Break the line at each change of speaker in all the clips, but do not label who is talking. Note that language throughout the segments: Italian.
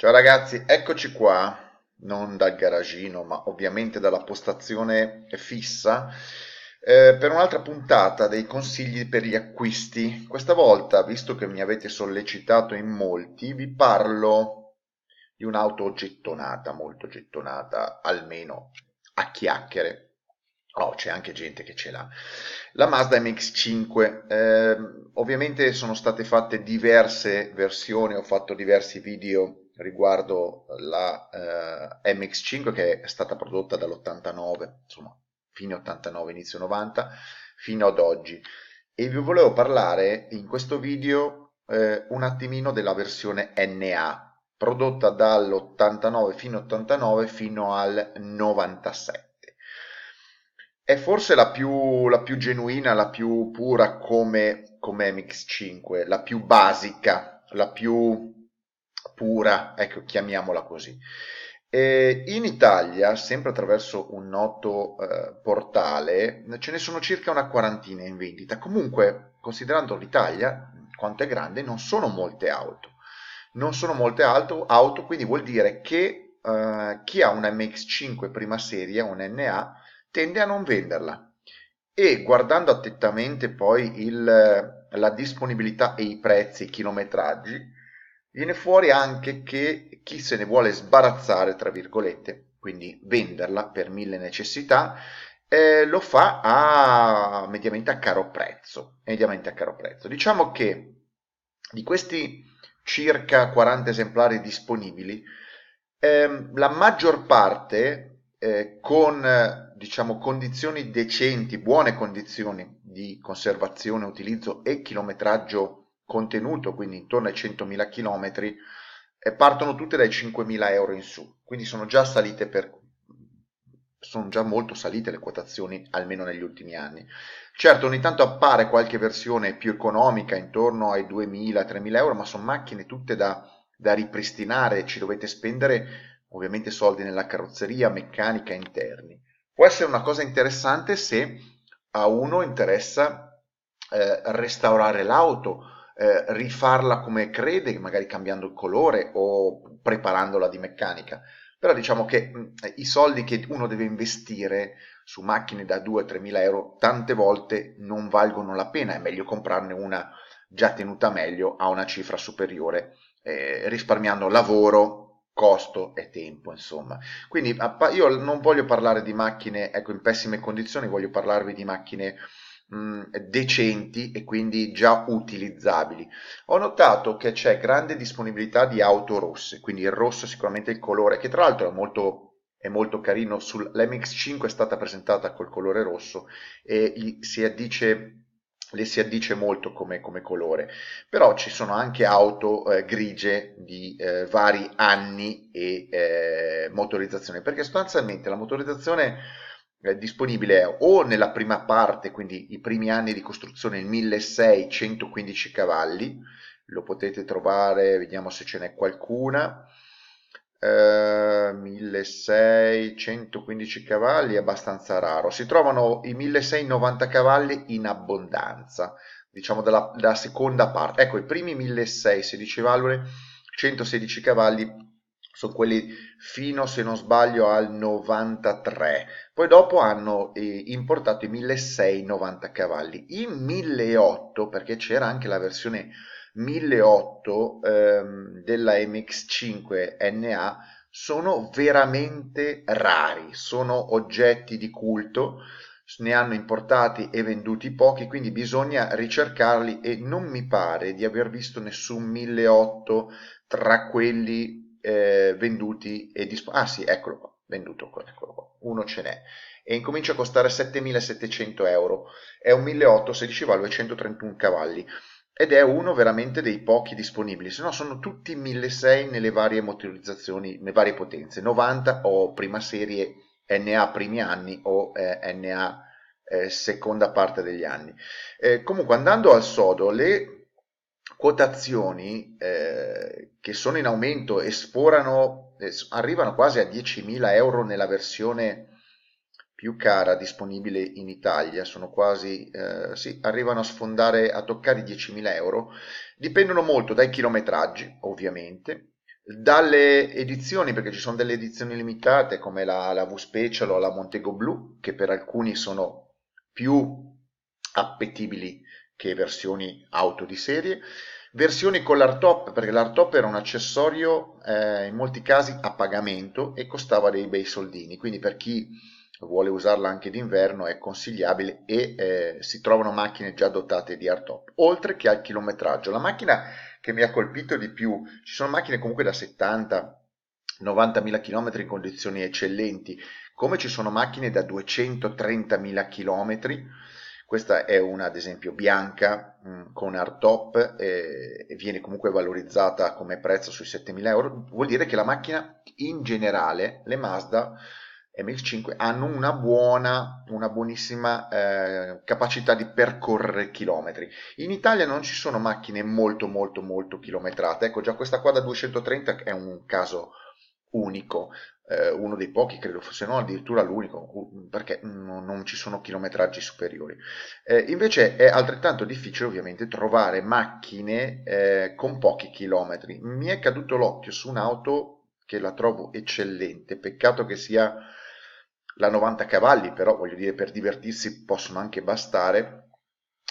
Ciao ragazzi, eccoci qua, non dal garagino, ma ovviamente dalla postazione fissa, eh, per un'altra puntata dei consigli per gli acquisti. Questa volta, visto che mi avete sollecitato in molti, vi parlo di un'auto gettonata, molto gettonata, almeno a chiacchiere. Oh, c'è anche gente che ce l'ha. La Mazda MX5, eh, ovviamente sono state fatte diverse versioni, ho fatto diversi video riguardo la eh, MX5 che è stata prodotta dall'89, insomma fine 89, inizio 90, fino ad oggi. E vi volevo parlare in questo video eh, un attimino della versione NA, prodotta dall'89 fino 89 fino al 97. È forse la più, la più genuina, la più pura come, come MX5, la più basica, la più pura, ecco, chiamiamola così. E in Italia, sempre attraverso un noto eh, portale, ce ne sono circa una quarantina in vendita. Comunque, considerando l'Italia, quanto è grande, non sono molte auto. Non sono molte auto, auto quindi vuol dire che eh, chi ha una MX5 prima serie, un NA, tende a non venderla. E guardando attentamente poi il, la disponibilità e i prezzi, i chilometraggi, Viene fuori anche che chi se ne vuole sbarazzare, tra virgolette, quindi venderla per mille necessità, eh, lo fa a mediamente a caro prezzo. Mediamente a caro prezzo. Diciamo che di questi circa 40 esemplari disponibili, ehm, la maggior parte eh, con diciamo condizioni decenti, buone condizioni di conservazione, utilizzo e chilometraggio contenuto, quindi intorno ai 100.000 km, e partono tutte dai 5.000 euro in su, quindi sono già salite per sono già molto salite le quotazioni, almeno negli ultimi anni. Certo, ogni tanto appare qualche versione più economica, intorno ai 2.000-3.000 euro, ma sono macchine tutte da, da ripristinare, ci dovete spendere ovviamente soldi nella carrozzeria, meccanica, interni. Può essere una cosa interessante se a uno interessa eh, restaurare l'auto, eh, rifarla come crede, magari cambiando il colore o preparandola di meccanica. Però diciamo che mh, i soldi che uno deve investire su macchine da 2-3 mila euro tante volte non valgono la pena, è meglio comprarne una già tenuta meglio a una cifra superiore, eh, risparmiando lavoro, costo e tempo, insomma. Quindi io non voglio parlare di macchine ecco, in pessime condizioni, voglio parlarvi di macchine mh, decenti e quindi già utilizzabili. Ho notato che c'è grande disponibilità di auto rosse, quindi il rosso è sicuramente il colore che tra l'altro è molto, è molto carino. Sull'MX5 è stata presentata col colore rosso e si addice le si addice molto come, come, colore, però ci sono anche auto eh, grigie di eh, vari anni e eh, motorizzazione, perché sostanzialmente la motorizzazione è disponibile o nella prima parte, quindi i primi anni di costruzione, il 1615 cavalli, lo potete trovare, vediamo se ce n'è qualcuna, eh, 1615 cavalli è abbastanza raro, si trovano i 1690 cavalli in abbondanza, diciamo dalla, dalla seconda parte, ecco i primi 1616 valvole, 116 cavalli sono quelli fino, se non sbaglio, al 93. Poi dopo hanno eh, importato i 1690 cavalli. I 1008, perché c'era anche la versione 1008 ehm, della MX5 NA, sono veramente rari, sono oggetti di culto, ne hanno importati e venduti pochi, quindi bisogna ricercarli e non mi pare di aver visto nessun 1008 tra quelli eh, venduti e disponibili. Ah sì, eccolo qua, venduto, eccolo qua, uno ce n'è. E incomincia a costare 7.700 euro. È un 1.800 16 valve 131 cavalli ed è uno veramente dei pochi disponibili, se no sono tutti 1.600 nelle varie motorizzazioni, nelle varie potenze, 90 o prima serie NA primi anni o eh, NA eh, seconda parte degli anni. Eh, comunque andando al sodo, le quotazioni eh, che sono in aumento e sforano, eh, arrivano quasi a 10.000 euro nella versione più cara disponibile in Italia, sono quasi, eh, sì, arrivano a sfondare, a toccare i 10.000 euro, dipendono molto dai chilometraggi, ovviamente, dalle edizioni, perché ci sono delle edizioni limitate come la, la V-Special o la Montego Blue, che per alcuni sono più appetibili che versioni auto di serie, versioni con l'hardtop, perché l'hardtop era un accessorio eh, in molti casi a pagamento e costava dei bei soldini, quindi per chi vuole usarla anche d'inverno è consigliabile e eh, si trovano macchine già dotate di hardtop, oltre che al chilometraggio. La macchina che mi ha colpito di più, ci sono macchine comunque da 70 90.000 km in condizioni eccellenti, come ci sono macchine da 230.000 km questa è una, ad esempio, bianca mh, mm, con hardtop eh, e viene comunque valorizzata come prezzo sui 7.000 euro. Vuol dire che la macchina in generale, le Mazda MX5 hanno una buona, una buonissima eh, capacità di percorrere chilometri. In Italia non ci sono macchine molto molto molto chilometrate. Ecco, già questa qua da 230 è un caso unico eh, uno dei pochi, credo se no addirittura l'unico, perché non, non ci sono chilometraggi superiori. Eh, invece è altrettanto difficile ovviamente trovare macchine eh, con pochi chilometri. Mi è caduto l'occhio su un'auto che la trovo eccellente, peccato che sia la 90 cavalli, però voglio dire per divertirsi possono anche bastare.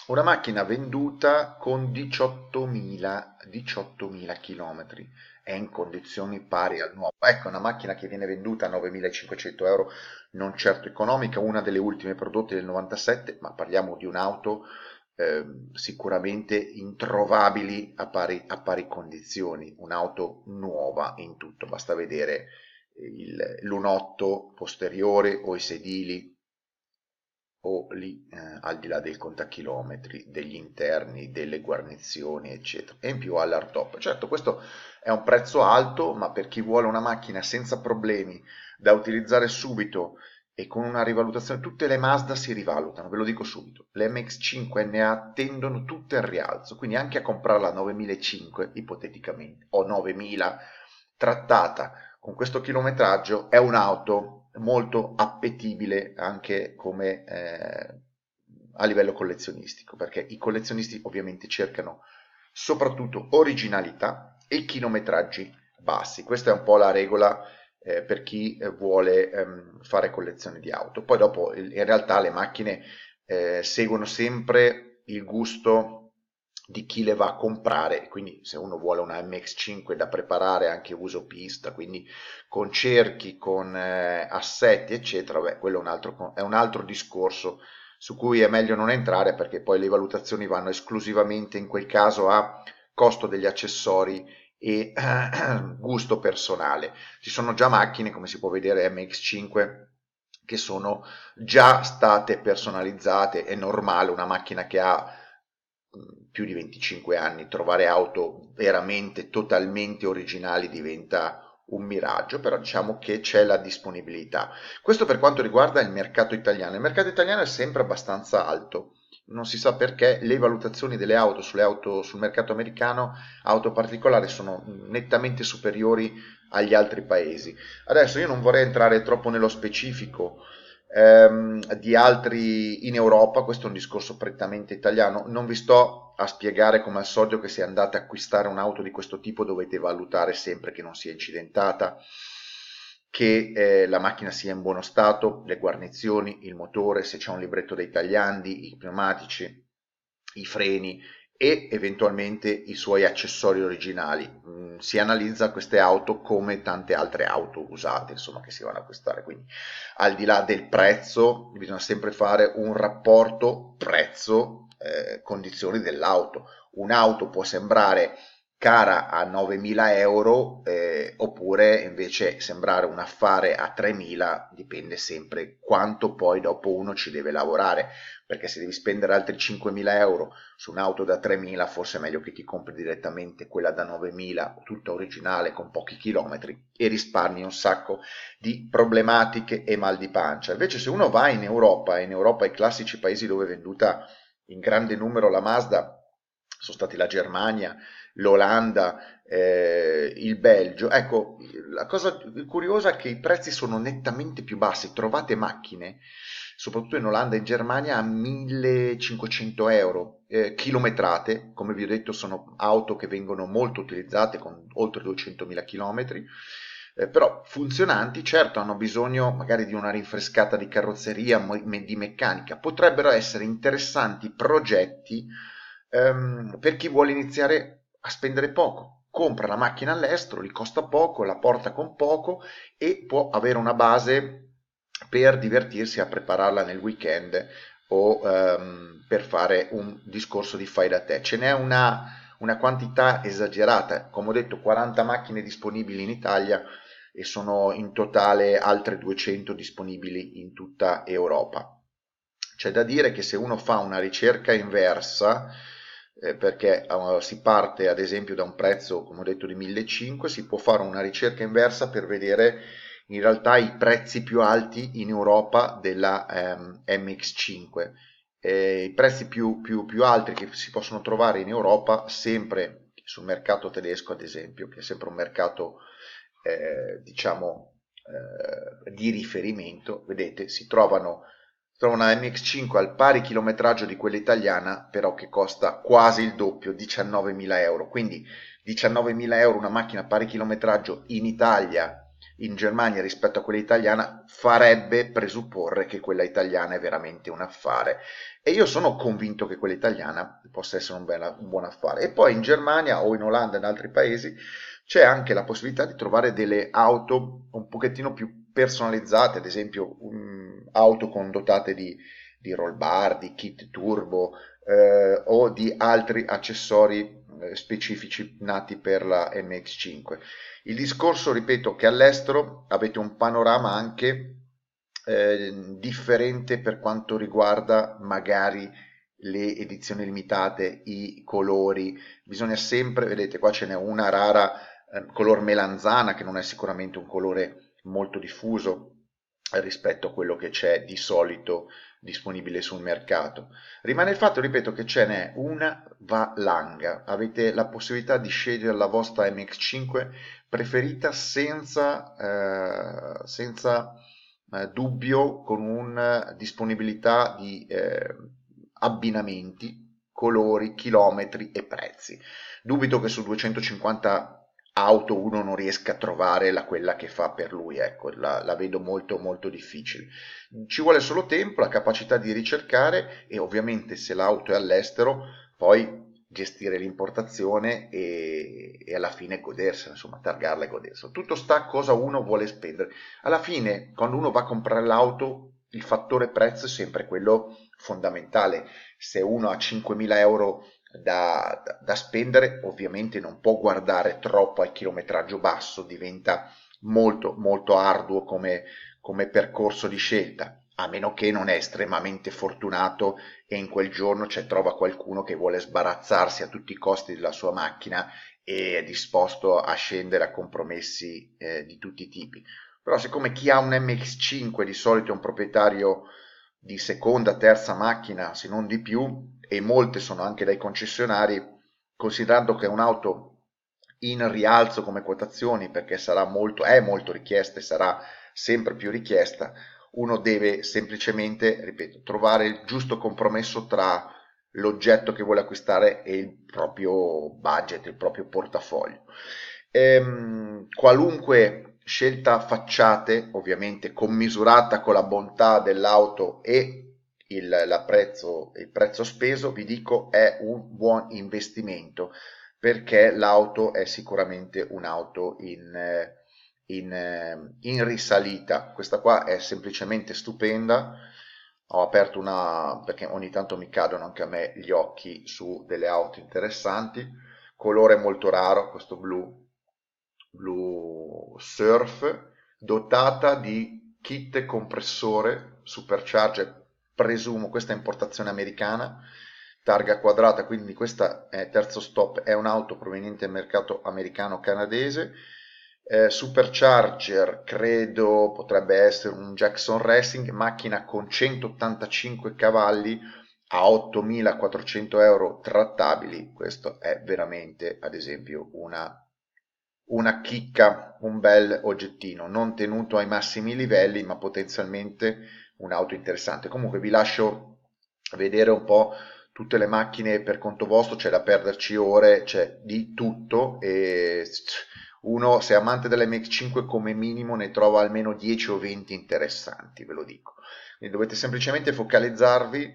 Una macchina venduta con 18.000 18 km è in condizioni pari al nuovo. Ecco, una macchina che viene venduta a 9.500 euro, non certo economica, una delle ultime prodotte del 97, ma parliamo di un'auto eh, sicuramente introvabili a pari, a pari condizioni, un'auto nuova in tutto, basta vedere l'unotto posteriore o i sedili o lì eh, al di là del contachilometri, degli interni, delle guarnizioni, eccetera. E in più all'hardtop. Certo, questo è un prezzo alto, ma per chi vuole una macchina senza problemi da utilizzare subito e con una rivalutazione, tutte le Mazda si rivalutano, ve lo dico subito. Le MX5 NA tendono tutte al rialzo, quindi anche a comprarla a 9.500 ipoteticamente o 9.000 trattata con questo chilometraggio è un'auto molto appetibile anche come eh, a livello collezionistico, perché i collezionisti ovviamente cercano soprattutto originalità e chilometraggi bassi. Questa è un po' la regola eh, per chi eh, vuole ehm, fare collezione di auto. Poi dopo in realtà le macchine eh, seguono sempre il gusto di chi le va a comprare, quindi se uno vuole una MX5 da preparare anche uso pista, quindi con cerchi, con eh, assetti, eccetera, beh, quello è un, altro, è un altro discorso su cui è meglio non entrare perché poi le valutazioni vanno esclusivamente in quel caso a costo degli accessori e gusto personale. Ci sono già macchine, come si può vedere MX5, che sono già state personalizzate, è normale una macchina che ha più di 25 anni, trovare auto veramente totalmente originali diventa un miraggio, però diciamo che c'è la disponibilità. Questo per quanto riguarda il mercato italiano. Il mercato italiano è sempre abbastanza alto. Non si sa perché le valutazioni delle auto, sulle auto sul mercato americano, auto particolari, sono nettamente superiori agli altri paesi. Adesso io non vorrei entrare troppo nello specifico ehm, di altri in Europa, questo è un discorso prettamente italiano, non vi sto a spiegare come al solito che se andate a acquistare un'auto di questo tipo dovete valutare sempre che non sia incidentata, che eh, la macchina sia in buono stato, le guarnizioni, il motore, se c'è un libretto dei tagliandi, i pneumatici, i freni, e eventualmente i suoi accessori originali. Mm, si analizza queste auto come tante altre auto usate, insomma, che si vanno a acquistare. Quindi, al di là del prezzo, bisogna sempre fare un rapporto prezzo-condizioni eh, dell'auto. Un'auto può sembrare cara a 9.000 euro eh, oppure invece sembrare un affare a 3.000 dipende sempre quanto poi dopo uno ci deve lavorare perché se devi spendere altri 5.000 euro su un'auto da 3.000 forse è meglio che ti compri direttamente quella da 9.000 tutta originale con pochi chilometri e risparmi un sacco di problematiche e mal di pancia. Invece se uno va in Europa in Europa i classici paesi dove è venduta in grande numero la Mazda sono stati la Germania l'Olanda, eh, il Belgio. Ecco, la cosa curiosa è che i prezzi sono nettamente più bassi. Trovate macchine soprattutto in Olanda e in Germania, a 1500 euro eh, chilometrate. Come vi ho detto, sono auto che vengono molto utilizzate con oltre 200.000 chilometri. Eh, però funzionanti, certo hanno bisogno magari di una rinfrescata di carrozzeria, di meccanica, potrebbero essere interessanti progetti ehm, per chi vuole iniziare a spendere poco. Compra la macchina all'estero, gli costa poco, la porta con poco e può avere una base per divertirsi a prepararla nel weekend o ehm, per fare un discorso di fai da te. Ce n'è una, una quantità esagerata, come ho detto 40 macchine disponibili in Italia e sono in totale altre 200 disponibili in tutta Europa. C'è da dire che se uno fa una ricerca inversa, eh, perché uh, si parte ad esempio da un prezzo, come ho detto, di 1500, si può fare una ricerca inversa per vedere in realtà i prezzi più alti in Europa della ehm, MX5. Eh, I prezzi più, più, più alti che si possono trovare in Europa, sempre sul mercato tedesco ad esempio, che è sempre un mercato eh, diciamo eh, di riferimento, vedete, si trovano, trova una MX5 al pari chilometraggio di quella italiana, però che costa quasi il doppio, 19.000 euro. Quindi 19.000 euro una macchina a pari chilometraggio in Italia in Germania rispetto a quella italiana farebbe presupporre che quella italiana è veramente un affare e io sono convinto che quella italiana possa essere un, bel, un buon affare e poi in Germania o in Olanda e in altri paesi c'è anche la possibilità di trovare delle auto un pochettino più personalizzate ad esempio um, auto con dotate di, di roll bar, di kit turbo eh, o di altri accessori eh, specifici nati per la MX5 il discorso, ripeto, che all'estero avete un panorama anche eh, differente per quanto riguarda magari le edizioni limitate, i colori. Bisogna sempre, vedete, qua ce n'è una rara, eh, color melanzana, che non è sicuramente un colore molto diffuso rispetto a quello che c'è di solito disponibile sul mercato. Rimane il fatto, ripeto, che ce n'è una valanga. Avete la possibilità di scegliere la vostra MX5 preferita senza, eh, senza eh, dubbio con una disponibilità di eh, abbinamenti, colori, chilometri e prezzi. Dubito che su 250 auto uno non riesca a trovare la, quella che fa per lui, ecco, la, la vedo molto molto difficile. Ci vuole solo tempo, la capacità di ricercare e ovviamente se l'auto è all'estero, poi gestire l'importazione e, e, alla fine godersela, insomma, targarla e godersela. Tutto sta a cosa uno vuole spendere. Alla fine, quando uno va a comprare l'auto, il fattore prezzo è sempre quello fondamentale. Se uno ha 5.000 euro da, da, da spendere, ovviamente non può guardare troppo al chilometraggio basso, diventa molto molto arduo come, come percorso di scelta a meno che non è estremamente fortunato e in quel giorno c'è trova qualcuno che vuole sbarazzarsi a tutti i costi della sua macchina e è disposto a scendere a compromessi eh, di tutti i tipi. Però siccome chi ha un MX5 di solito è un proprietario di seconda, terza macchina, se non di più, e molte sono anche dai concessionari, considerando che è un'auto in rialzo come quotazioni perché sarà molto, è molto richiesta e sarà sempre più richiesta, uno deve semplicemente, ripeto, trovare il giusto compromesso tra l'oggetto che vuole acquistare e il proprio budget, il proprio portafoglio. Ehm, qualunque scelta facciate, ovviamente commisurata con la bontà dell'auto e il, prezzo, il prezzo speso, vi dico è un buon investimento perché l'auto è sicuramente un'auto in, in, in risalita. Questa qua è semplicemente stupenda. Ho aperto una perché ogni tanto mi cadono anche a me gli occhi su delle auto interessanti. Colore molto raro, questo blu, blu surf, dotata di kit compressore supercharger, presumo questa è importazione americana, targa quadrata, quindi questa è terzo stop, è un'auto proveniente dal mercato americano-canadese eh, Supercharger credo potrebbe essere un Jackson Racing, macchina con 185 cavalli a 8400 euro trattabili. Questo è veramente, ad esempio, una, una chicca, un bel oggettino, non tenuto ai massimi livelli, ma potenzialmente un'auto interessante. Comunque vi lascio vedere un po' tutte le macchine per conto vostro, c'è da perderci ore, c'è di tutto e uno se è amante dell'MX5 come minimo ne trova almeno 10 o 20 interessanti, ve lo dico. Quindi dovete semplicemente focalizzarvi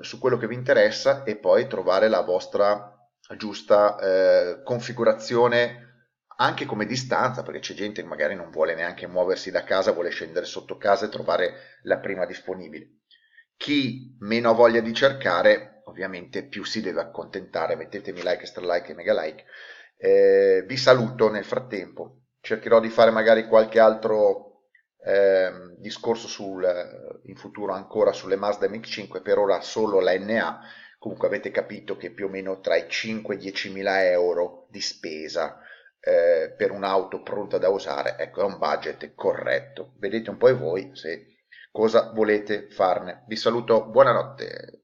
su quello che vi interessa e poi trovare la vostra giusta eh, configurazione anche come distanza, perché c'è gente che magari non vuole neanche muoversi da casa, vuole scendere sotto casa e trovare la prima disponibile. Chi meno ha voglia di cercare, ovviamente più si deve accontentare, mettetemi like, stra like e mega like. Eh, vi saluto nel frattempo, cercherò di fare magari qualche altro eh, discorso sul, in futuro ancora sulle Mazda MX5, per ora solo la NA, comunque avete capito che più o meno tra i 5 e i 10 mila euro di spesa eh, per un'auto pronta da usare, ecco, è un budget corretto. Vedete un po' voi se cosa volete farne. Vi saluto, buonanotte.